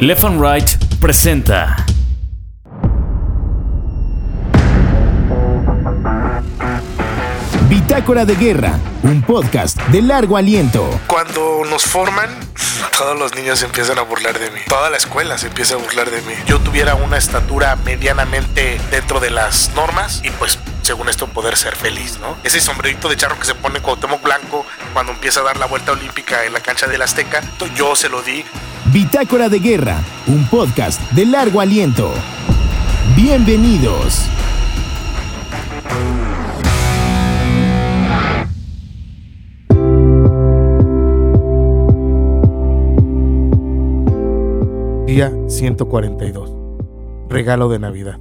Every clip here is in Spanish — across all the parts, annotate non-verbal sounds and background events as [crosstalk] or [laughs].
Left and Right presenta. Bitácora de Guerra, un podcast de largo aliento. Cuando nos forman, todos los niños se empiezan a burlar de mí. Toda la escuela se empieza a burlar de mí. Yo tuviera una estatura medianamente dentro de las normas y pues según esto poder ser feliz, ¿no? Ese sombrerito de charro que se pone Cuauhtémoc Blanco cuando empieza a dar la vuelta olímpica en la cancha del Azteca, yo se lo di. Bitácora de Guerra, un podcast de largo aliento. Bienvenidos. Día 142. Regalo de Navidad.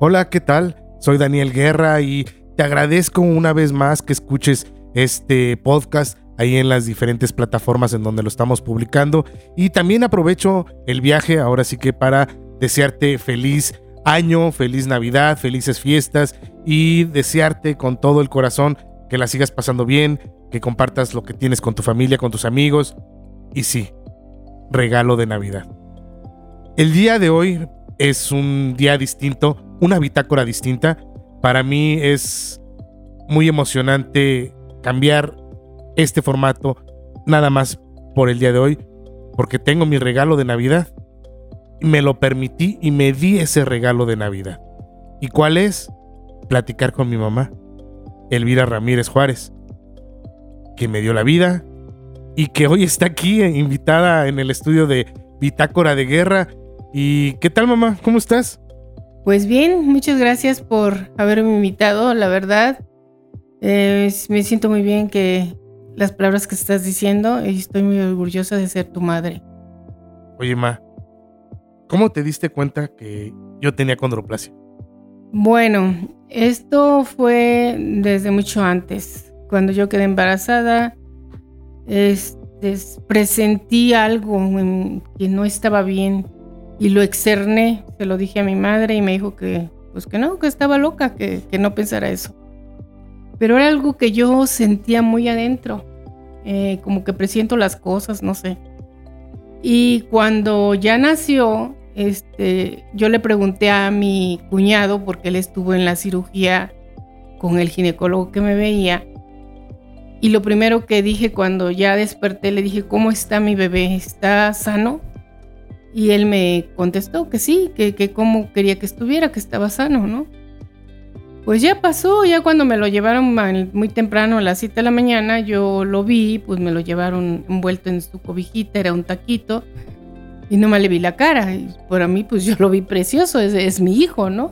Hola, ¿qué tal? Soy Daniel Guerra y te agradezco una vez más que escuches este podcast ahí en las diferentes plataformas en donde lo estamos publicando. Y también aprovecho el viaje ahora sí que para desearte feliz año, feliz Navidad, felices fiestas y desearte con todo el corazón que la sigas pasando bien, que compartas lo que tienes con tu familia, con tus amigos. Y sí, regalo de Navidad. El día de hoy es un día distinto, una bitácora distinta. Para mí es muy emocionante cambiar este formato nada más por el día de hoy, porque tengo mi regalo de Navidad. Me lo permití y me di ese regalo de Navidad. ¿Y cuál es? Platicar con mi mamá, Elvira Ramírez Juárez, que me dio la vida, y que hoy está aquí eh, invitada en el estudio de Bitácora de Guerra. ¿Y qué tal mamá? ¿Cómo estás? Pues bien, muchas gracias por haberme invitado, la verdad. Eh, me siento muy bien que las palabras que estás diciendo y estoy muy orgullosa de ser tu madre. Oye, ma, ¿cómo te diste cuenta que yo tenía condroplasia? Bueno, esto fue desde mucho antes. Cuando yo quedé embarazada, este, presentí algo que no estaba bien y lo externé, se lo dije a mi madre y me dijo que, pues que no, que estaba loca, que, que no pensara eso. Pero era algo que yo sentía muy adentro, eh, como que presiento las cosas, no sé. Y cuando ya nació, este, yo le pregunté a mi cuñado, porque él estuvo en la cirugía con el ginecólogo que me veía, y lo primero que dije cuando ya desperté, le dije, ¿cómo está mi bebé? ¿Está sano? Y él me contestó que sí, que, que cómo quería que estuviera, que estaba sano, ¿no? Pues ya pasó, ya cuando me lo llevaron muy temprano a las 7 de la mañana, yo lo vi, pues me lo llevaron envuelto en su cobijita, era un taquito, y no me le vi la cara. Y para mí, pues yo lo vi precioso, es, es mi hijo, ¿no?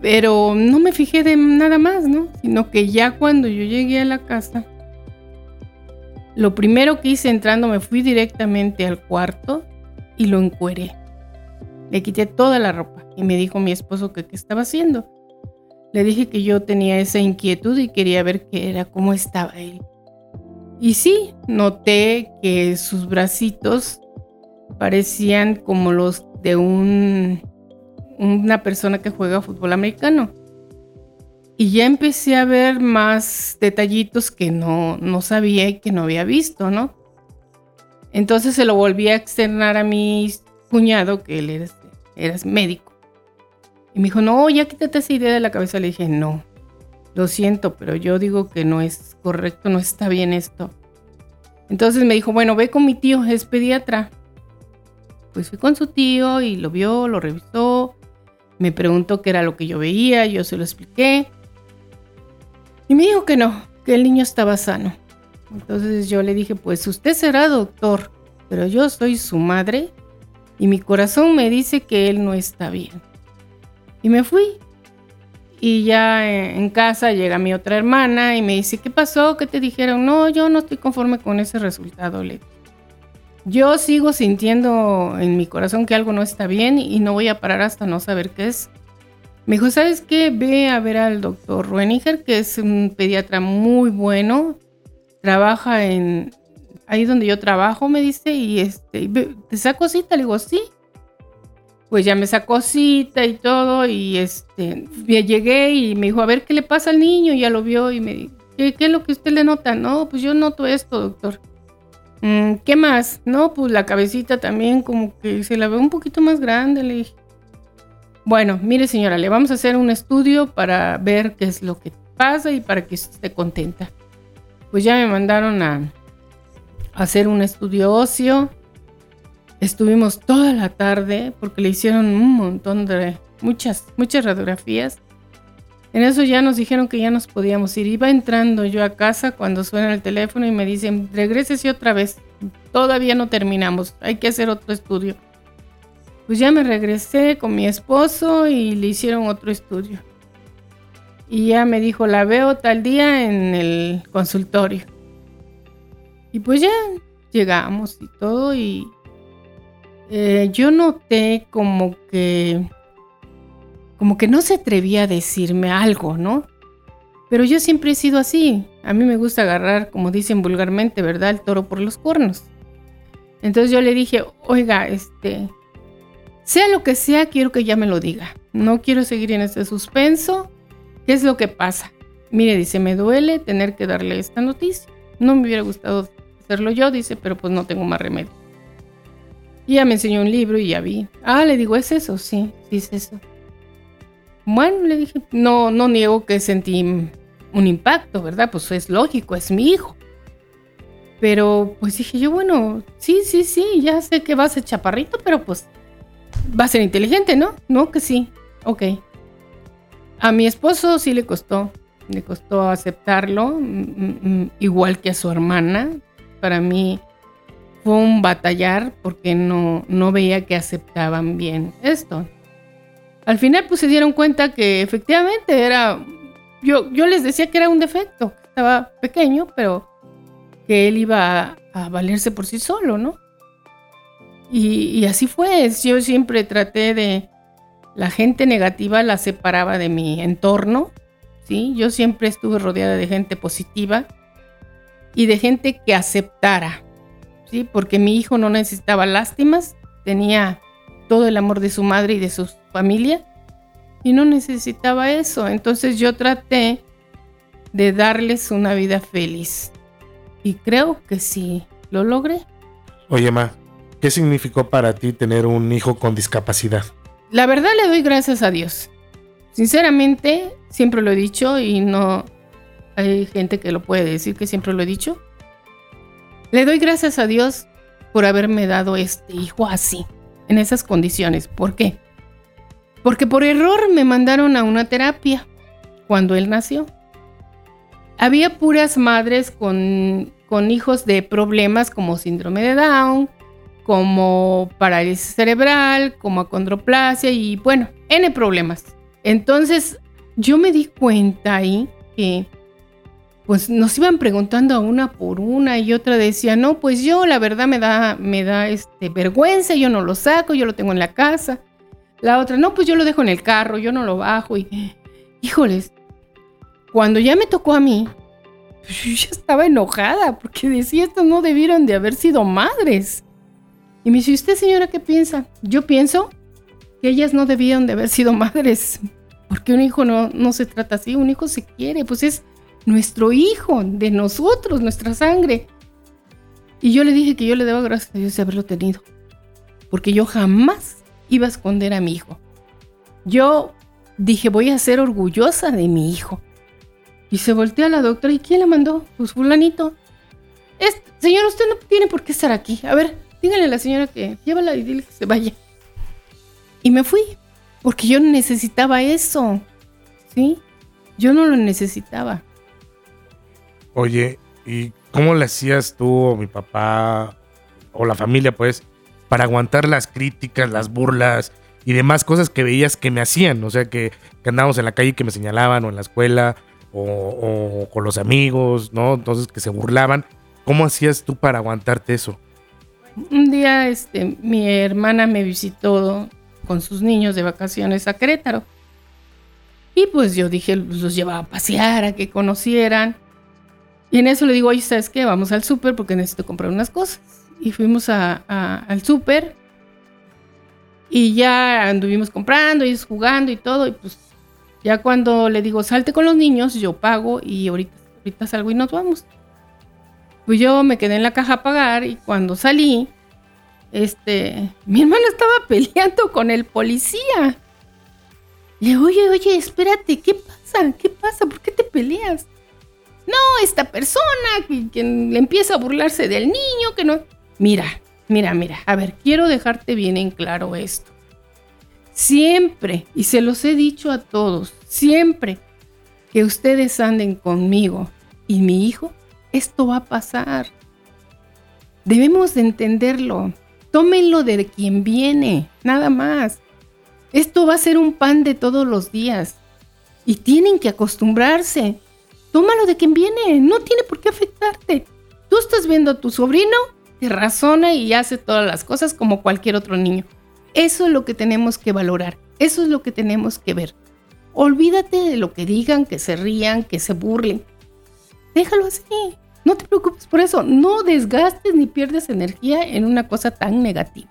Pero no me fijé de nada más, ¿no? Sino que ya cuando yo llegué a la casa, lo primero que hice entrando me fui directamente al cuarto y lo encueré. Le quité toda la ropa y me dijo mi esposo que qué estaba haciendo. Le dije que yo tenía esa inquietud y quería ver qué era, cómo estaba él. Y sí, noté que sus bracitos parecían como los de un una persona que juega fútbol americano. Y ya empecé a ver más detallitos que no, no sabía y que no había visto, ¿no? Entonces se lo volví a externar a mi cuñado, que él era, médico. Y me dijo, no, ya quítate esa idea de la cabeza. Le dije, no, lo siento, pero yo digo que no es correcto, no está bien esto. Entonces me dijo, bueno, ve con mi tío, es pediatra. Pues fui con su tío y lo vio, lo revisó, me preguntó qué era lo que yo veía, yo se lo expliqué. Y me dijo que no, que el niño estaba sano. Entonces yo le dije, pues usted será doctor, pero yo soy su madre y mi corazón me dice que él no está bien. Y me fui. Y ya en casa llega mi otra hermana y me dice, ¿qué pasó? ¿Qué te dijeron? No, yo no estoy conforme con ese resultado, le yo sigo sintiendo en mi corazón que algo no está bien y no voy a parar hasta no saber qué es. Me dijo, ¿sabes qué? Ve a ver al doctor Rueniger, que es un pediatra muy bueno. Trabaja en ahí donde yo trabajo, me dice, y este, ¿te saco cita? Le digo, sí. Pues ya me sacó cita y todo, y este, llegué y me dijo, a ver qué le pasa al niño, y ya lo vio y me dijo, ¿qué, ¿qué es lo que usted le nota? No, pues yo noto esto, doctor. "Mm, ¿qué más? No, pues la cabecita también como que se la ve un poquito más grande, le dije. Bueno, mire señora, le vamos a hacer un estudio para ver qué es lo que pasa y para que esté contenta. Pues ya me mandaron a, hacer un estudio óseo. Estuvimos toda la tarde porque le hicieron un montón de muchas, muchas radiografías. En eso ya nos dijeron que ya nos podíamos ir. Iba entrando yo a casa cuando suena el teléfono y me dicen, regrésese otra vez. Todavía no terminamos, hay que hacer otro estudio. Pues ya me regresé con mi esposo y le hicieron otro estudio. Y ya me dijo, la veo tal día en el consultorio. Y pues ya llegamos y todo y eh, yo noté como que como que no se atrevía a decirme algo, ¿no? Pero yo siempre he sido así. A mí me gusta agarrar, como dicen vulgarmente, ¿verdad? El toro por los cuernos. Entonces yo le dije, oiga, este, sea lo que sea, quiero que ya me lo diga. No quiero seguir en este suspenso. ¿Qué es lo que pasa? Mire, dice, me duele tener que darle esta noticia. No me hubiera gustado hacerlo yo, dice, pero pues no tengo más remedio. Y ya me enseñó un libro y ya vi. Ah, le digo, ¿es eso? Sí, sí es eso. Bueno, le dije, no, no niego que sentí un impacto, ¿verdad? Pues es lógico, es mi hijo. Pero pues dije yo, bueno, sí, sí, sí, ya sé que va a ser chaparrito, pero pues va a ser inteligente, ¿no? No, que sí. Ok. A mi esposo sí le costó, le costó aceptarlo, mm, mm, igual que a su hermana. Para mí fue un batallar porque no, no veía que aceptaban bien esto. Al final pues se dieron cuenta que efectivamente era, yo, yo les decía que era un defecto, que estaba pequeño, pero que él iba a, valerse por sí solo, ¿no? Y así fue, yo siempre traté de, la gente negativa la separaba de mi entorno, ¿sí? Yo siempre estuve rodeada de gente positiva y de gente que aceptara, ¿sí? Porque mi hijo no necesitaba lástimas, tenía todo el amor de su madre y de su familia y no necesitaba eso. Entonces yo traté de darles una vida feliz y creo que sí, lo logré. Oye, Ma, ¿qué significó para ti tener un hijo con discapacidad? La verdad le doy gracias a Dios. Sinceramente, siempre lo he dicho y no hay gente que lo puede decir que siempre lo he dicho. Le doy gracias a Dios por haberme dado este hijo así, en esas condiciones. ¿Por qué? Porque por error me mandaron a una terapia cuando él nació. Había puras madres con, con hijos de problemas como síndrome de Down, como parálisis cerebral, como acondroplasia y bueno, N problemas. Entonces yo me di cuenta ahí que pues nos iban preguntando a una por una y otra decía, no, pues yo la verdad me da, me da este, vergüenza, yo no lo saco, yo lo tengo en la casa. La otra, no, pues yo lo dejo en el carro, yo no lo bajo y, híjoles, cuando ya me tocó a mí, pues yo ya estaba enojada porque decía, estos no debieron de haber sido madres. Y me dice, ¿usted señora qué piensa? Yo pienso que ellas no debieron de haber sido madres, porque un hijo no, no se trata así, un hijo se quiere, pues es nuestro hijo, de nosotros, nuestra sangre. Y yo le dije que yo le debo gracias a Dios de haberlo tenido, porque yo jamás iba a esconder a mi hijo. Yo dije, voy a ser orgullosa de mi hijo. Y se voltea la doctora, ¿y quién la mandó? Pues fulanito. Es, señor, usted no tiene por qué estar aquí. A ver, dígale a la señora que llévala y dile que se vaya. Y me fui, porque yo necesitaba eso. ¿Sí? Yo no lo necesitaba. Oye, ¿y cómo le hacías tú o mi papá o la familia, pues, para aguantar las críticas, las burlas y demás cosas que veías que me hacían? O sea, que, que andábamos en la calle y que me señalaban o en la escuela o, o con los amigos, ¿no? Entonces que se burlaban. ¿Cómo hacías tú para aguantarte eso? Un día este, mi hermana me visitó con sus niños de vacaciones a Querétaro. Y pues yo dije, pues, los llevaba a pasear, a que conocieran. Y en eso le digo, oye, ¿sabes qué? Vamos al súper porque necesito comprar unas cosas. Y fuimos al súper. Y ya anduvimos comprando, ellos jugando y todo. Y pues ya cuando le digo, salte con los niños, yo pago y ahorita, ahorita salgo y nos vamos. Pues yo me quedé en la caja a pagar y cuando salí, este, mi hermano estaba [laughs] peleando con el policía. Le oye, oye, espérate, ¿qué pasa? ¿Qué pasa? ¿Por qué te peleas? No, esta persona que, que le empieza a burlarse del niño, que no... Mira, mira, mira, a ver, quiero dejarte bien en claro esto. Siempre, y se los he dicho a todos, siempre que ustedes anden conmigo y mi hijo, esto va a pasar. Debemos de entenderlo. Tómenlo de quien viene, nada más. Esto va a ser un pan de todos los días. Y tienen que acostumbrarse. Tómalo de quien viene, no tiene por qué afectarte. Tú estás viendo a tu sobrino que razona y hace todas las cosas como cualquier otro niño. Eso es lo que tenemos que valorar, eso es lo que tenemos que ver. Olvídate de lo que digan, que se rían, que se burlen. Déjalo así. No te preocupes por eso. No desgastes ni pierdes energía en una cosa tan negativa.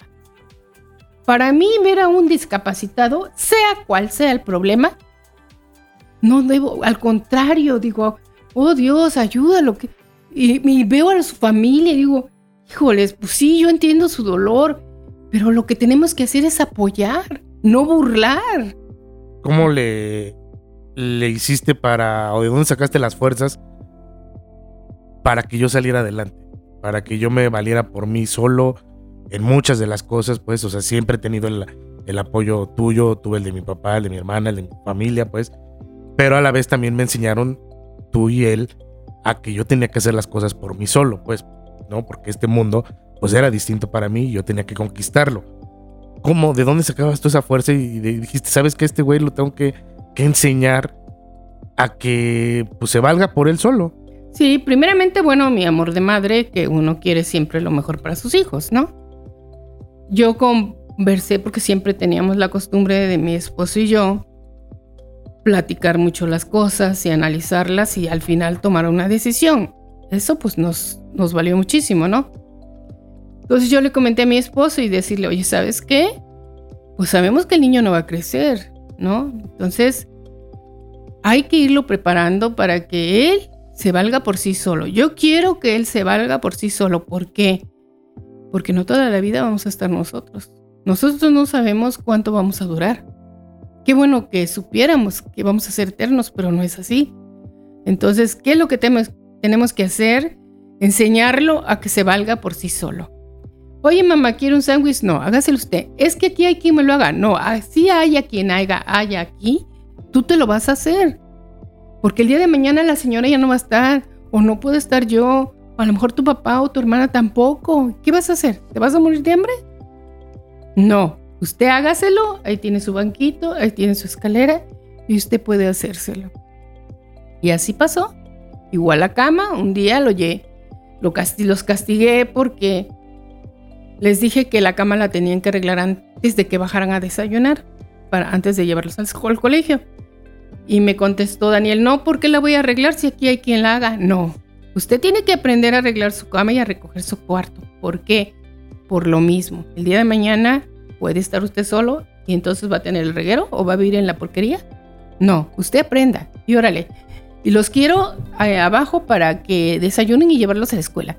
Para mí, ver a un discapacitado, sea cual sea el problema, no debo, al contrario, digo, oh Dios, ayúdalo. Y, y veo a su familia y digo, híjoles, pues sí, yo entiendo su dolor, pero lo que tenemos que hacer es apoyar, no burlar. ¿Cómo le, le hiciste para, o de dónde sacaste las fuerzas para que yo saliera adelante? Para que yo me valiera por mí solo en muchas de las cosas, pues, o sea, siempre he tenido el, el apoyo tuyo, tuve el de mi papá, el de mi hermana, el de mi familia, pues, pero a la vez también me enseñaron tú y él a que yo tenía que hacer las cosas por mí solo, pues, ¿no? Porque este mundo, pues era distinto para mí y yo tenía que conquistarlo. ¿Cómo? ¿De dónde sacabas tú esa fuerza y dijiste, sabes que este güey lo tengo que, que enseñar a que pues, se valga por él solo? Sí, primeramente, bueno, mi amor de madre, que uno quiere siempre lo mejor para sus hijos, ¿no? Yo conversé porque siempre teníamos la costumbre de mi esposo y yo platicar mucho las cosas y analizarlas y al final tomar una decisión. Eso pues nos, nos valió muchísimo, ¿no? Entonces yo le comenté a mi esposo y decirle, oye, ¿sabes qué? Pues sabemos que el niño no va a crecer, ¿no? Entonces hay que irlo preparando para que él se valga por sí solo. Yo quiero que él se valga por sí solo. ¿Por qué? Porque no toda la vida vamos a estar nosotros. Nosotros no sabemos cuánto vamos a durar. Qué bueno que supiéramos que vamos a ser eternos, pero no es así. Entonces, ¿qué es lo que tenemos que hacer? Enseñarlo a que se valga por sí solo. Oye, mamá, ¿quiere un sándwich? No, hágaselo usted. Es que aquí hay quien me lo haga. No, así haya quien haya, haya aquí, tú te lo vas a hacer. Porque el día de mañana la señora ya no va a estar, o no puede estar yo, o a lo mejor tu papá o tu hermana tampoco. ¿Qué vas a hacer? ¿Te vas a morir de hambre? No, Usted hágaselo, ahí tiene su banquito, ahí tiene su escalera y usted puede hacérselo. Y así pasó. Igual a cama, un día lo, lo los castigué porque les dije que la cama la tenían que arreglar antes de que bajaran a desayunar, para, antes de llevarlos al colegio. Y me contestó Daniel, no, ¿por qué la voy a arreglar si aquí hay quien la haga? No, usted tiene que aprender a arreglar su cama y a recoger su cuarto. ¿Por qué? Por lo mismo. El día de mañana ¿Puede estar usted solo y entonces va a tener el reguero o va a vivir en la porquería? No, usted aprenda y órale. Y los quiero eh, abajo para que desayunen y llevarlos a la escuela.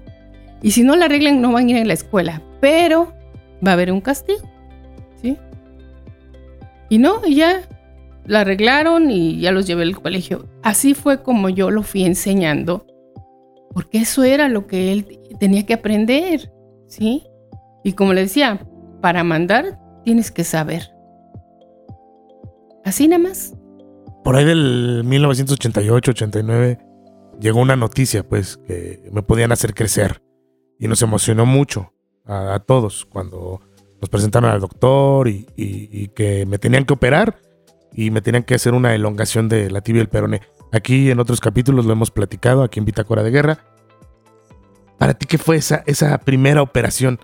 Y si no la arreglan, no van a ir a la escuela. Pero va a haber un castigo. ¿Sí? Y no, ya la arreglaron y ya los llevé al colegio. Así fue como yo lo fui enseñando. Porque eso era lo que él tenía que aprender. ¿Sí? Y como le decía, para mandar tienes que saber. Así nada más. Por ahí del 1988-89 llegó una noticia, pues, que me podían hacer crecer. Y nos emocionó mucho a, todos cuando nos presentaron al doctor y, y, que me tenían que operar y me tenían que hacer una elongación de la tibia y el peroné. Aquí en otros capítulos lo hemos platicado, aquí en Bitácora de Guerra. ¿Para ti qué fue esa, esa primera operación?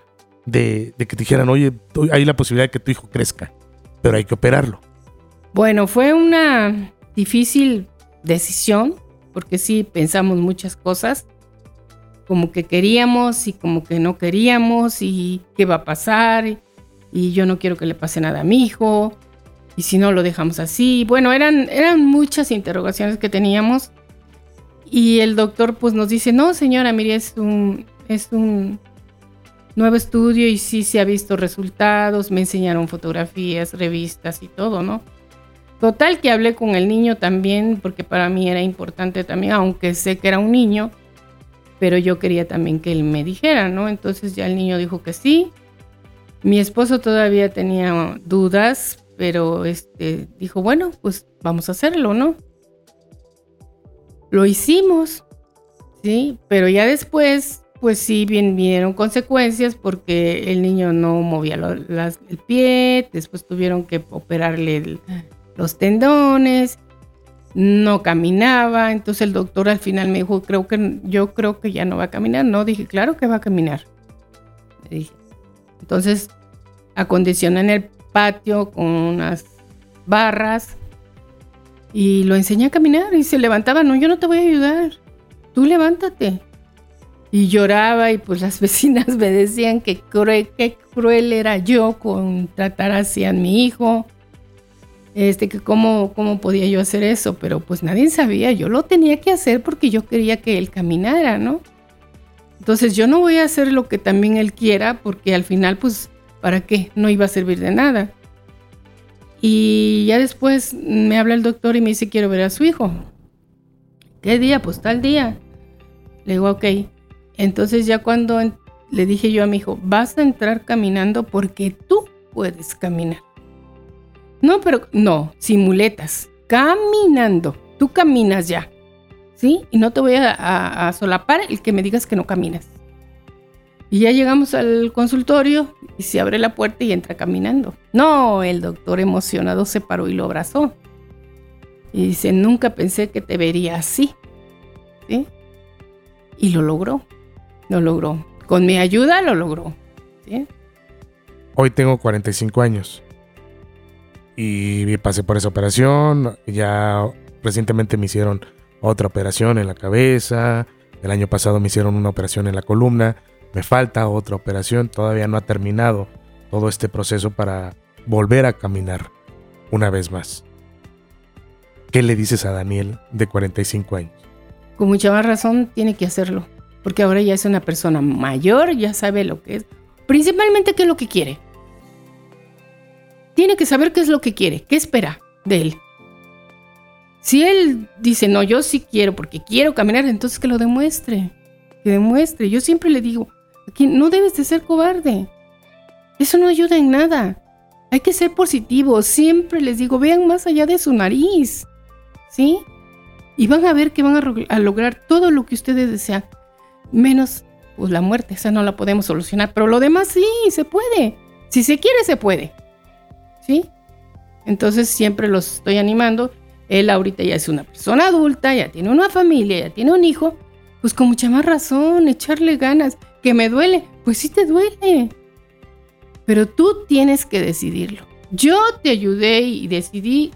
de, que te dijeran, oye, hay la posibilidad de que tu hijo crezca, pero hay que operarlo? Bueno, fue una difícil decisión, porque sí pensamos muchas cosas, como que queríamos y como que no queríamos, y qué va a pasar, y yo no quiero que le pase nada a mi hijo, y si no lo dejamos así. Bueno, eran, eran muchas interrogaciones que teníamos. Y el doctor pues nos dice, no señora, mire, es un, es un nuevo estudio y sí se ha visto resultados, me enseñaron fotografías, revistas y todo, ¿no? Total que hablé con el niño también, porque para mí era importante también, aunque sé que era un niño, pero yo quería también que él me dijera, ¿no? Entonces ya el niño dijo que sí. Mi esposo todavía tenía dudas, pero este dijo, bueno, pues vamos a hacerlo, ¿no? Lo hicimos, ¿sí? Pero ya después pues sí bien, vinieron consecuencias porque el niño no movía el pie, después tuvieron que operarle los tendones, no caminaba, entonces el doctor al final me dijo, creo que yo creo que ya no va a caminar, no, dije, claro que va a caminar. Entonces acondicioné en el patio con unas barras y lo enseñé a caminar y se levantaba, no, yo no te voy a ayudar, tú levántate y lloraba y pues las [laughs] vecinas me decían que cruel, cruel era yo con tratar así a mi hijo, este, que cómo, cómo podía yo hacer eso, pero pues nadie sabía, yo lo tenía que hacer porque yo quería que él caminara, ¿no? Entonces yo no voy a hacer lo que también él quiera porque al final pues, ¿para qué? No iba a servir de nada. Y ya después me habla el doctor y me dice, quiero ver a su hijo. ¿Qué día? Pues tal día. Le digo, ok. Entonces ya cuando le dije yo a mi hijo, vas a entrar caminando porque tú puedes caminar. No, pero no, sin muletas, caminando. Tú caminas ya, ¿sí? Y no te voy a, solapar el que me digas que no caminas. Y ya llegamos al consultorio y se abre la puerta y entra caminando. No, el doctor emocionado se paró y lo abrazó. Y dice, nunca pensé que te vería así. ¿Sí? Y lo logró. Lo logró. Con mi ayuda lo logró. Hoy tengo 45 años. Y pasé por esa operación. Ya recientemente me hicieron otra operación en la cabeza. El año pasado me hicieron una operación en la columna. Me falta otra operación. Todavía no ha terminado todo este proceso para volver a caminar una vez más. ¿Qué le dices a Daniel de 45 años? Con mucha más razón tiene que hacerlo porque ahora ya es una persona mayor, ya sabe lo que es, principalmente qué es lo que quiere. Tiene que saber qué es lo que quiere, qué espera de él. Si él dice, no, yo sí quiero porque quiero caminar, entonces que lo demuestre, que demuestre. Yo siempre le digo, no debes de ser cobarde. Eso no ayuda en nada. Hay que ser positivo. Siempre les digo, vean más allá de su nariz. ¿Sí? Y van a ver que van a, a lograr todo lo que ustedes desean menos pues la muerte, esa no la podemos solucionar, pero lo demás sí, se puede. Si se quiere, se puede. ¿Sí? Entonces siempre los estoy animando. Él ahorita ya es una persona adulta, ya tiene una familia, ya tiene un hijo. Pues con mucha más razón, echarle ganas. Que me duele, pues sí te duele. Pero tú tienes que decidirlo. Yo te ayudé y decidí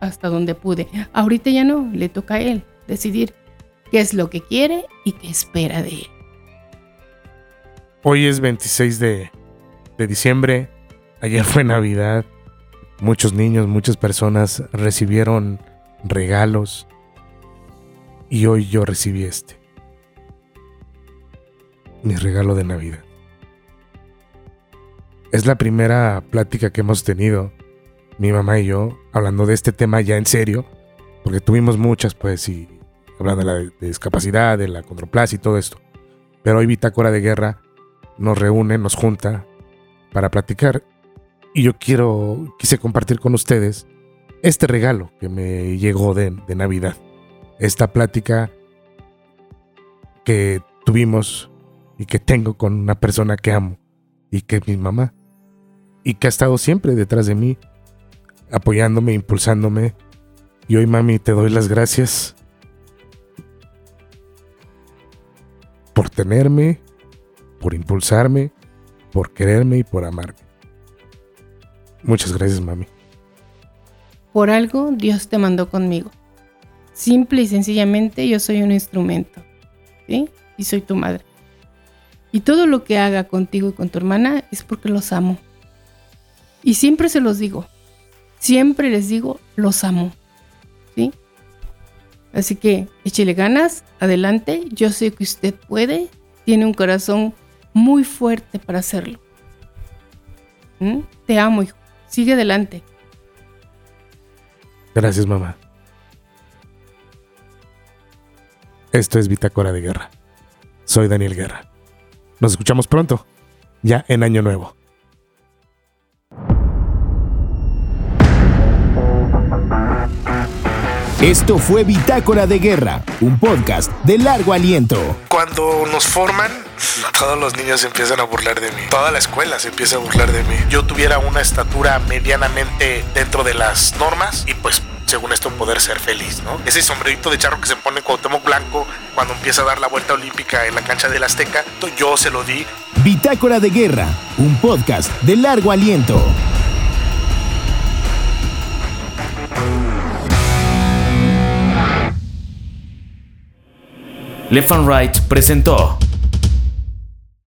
hasta donde pude. Ahorita ya no, le toca a él decidir qué es lo que quiere y qué espera de él. Hoy es 26 de, diciembre, ayer fue Navidad, muchos niños, muchas personas recibieron regalos y hoy yo recibí este, mi regalo de Navidad. Es la primera plática que hemos tenido, mi mamá y yo, hablando de este tema ya en serio, porque tuvimos muchas, pues, y hablando de la discapacidad, de la controplasia y todo esto. Pero hoy Bitácora de Guerra nos reúne, nos junta para platicar. Y yo quiero, quise compartir con ustedes este regalo que me llegó de, de Navidad. Esta plática que tuvimos y que tengo con una persona que amo y que es mi mamá. Y que ha estado siempre detrás de mí, apoyándome, impulsándome. Y hoy, mami, te doy las gracias por tenerme, por impulsarme, por quererme y por amarme. Muchas gracias, mami. Por algo Dios te mandó conmigo. Simple y sencillamente yo soy un instrumento. Y soy tu madre. Y todo lo que haga contigo y con tu hermana es porque los amo. Y siempre se los digo. Siempre les digo, los amo. ¿Sí? Así que échele ganas, adelante. Yo sé que usted puede. Tiene un corazón muy fuerte para hacerlo. ¿Mm? Te amo, hijo. Sigue adelante. Gracias, mamá. Esto es Bitácora de Guerra. Soy Daniel Guerra. Nos escuchamos pronto, ya en Año Nuevo. Esto fue Bitácora de Guerra, un podcast de largo aliento. Cuando nos forman, todos los niños se empiezan a burlar de mí. Toda la escuela se empieza a burlar de mí. Yo tuviera una estatura medianamente dentro de las normas y pues según esto poder ser feliz, ¿no? Ese sombrerito de charro que se pone Cuauhtémoc Blanco cuando empieza a dar la vuelta olímpica en la cancha del Azteca, yo se lo di. Bitácora de Guerra, un podcast de largo aliento. Left and Right presentó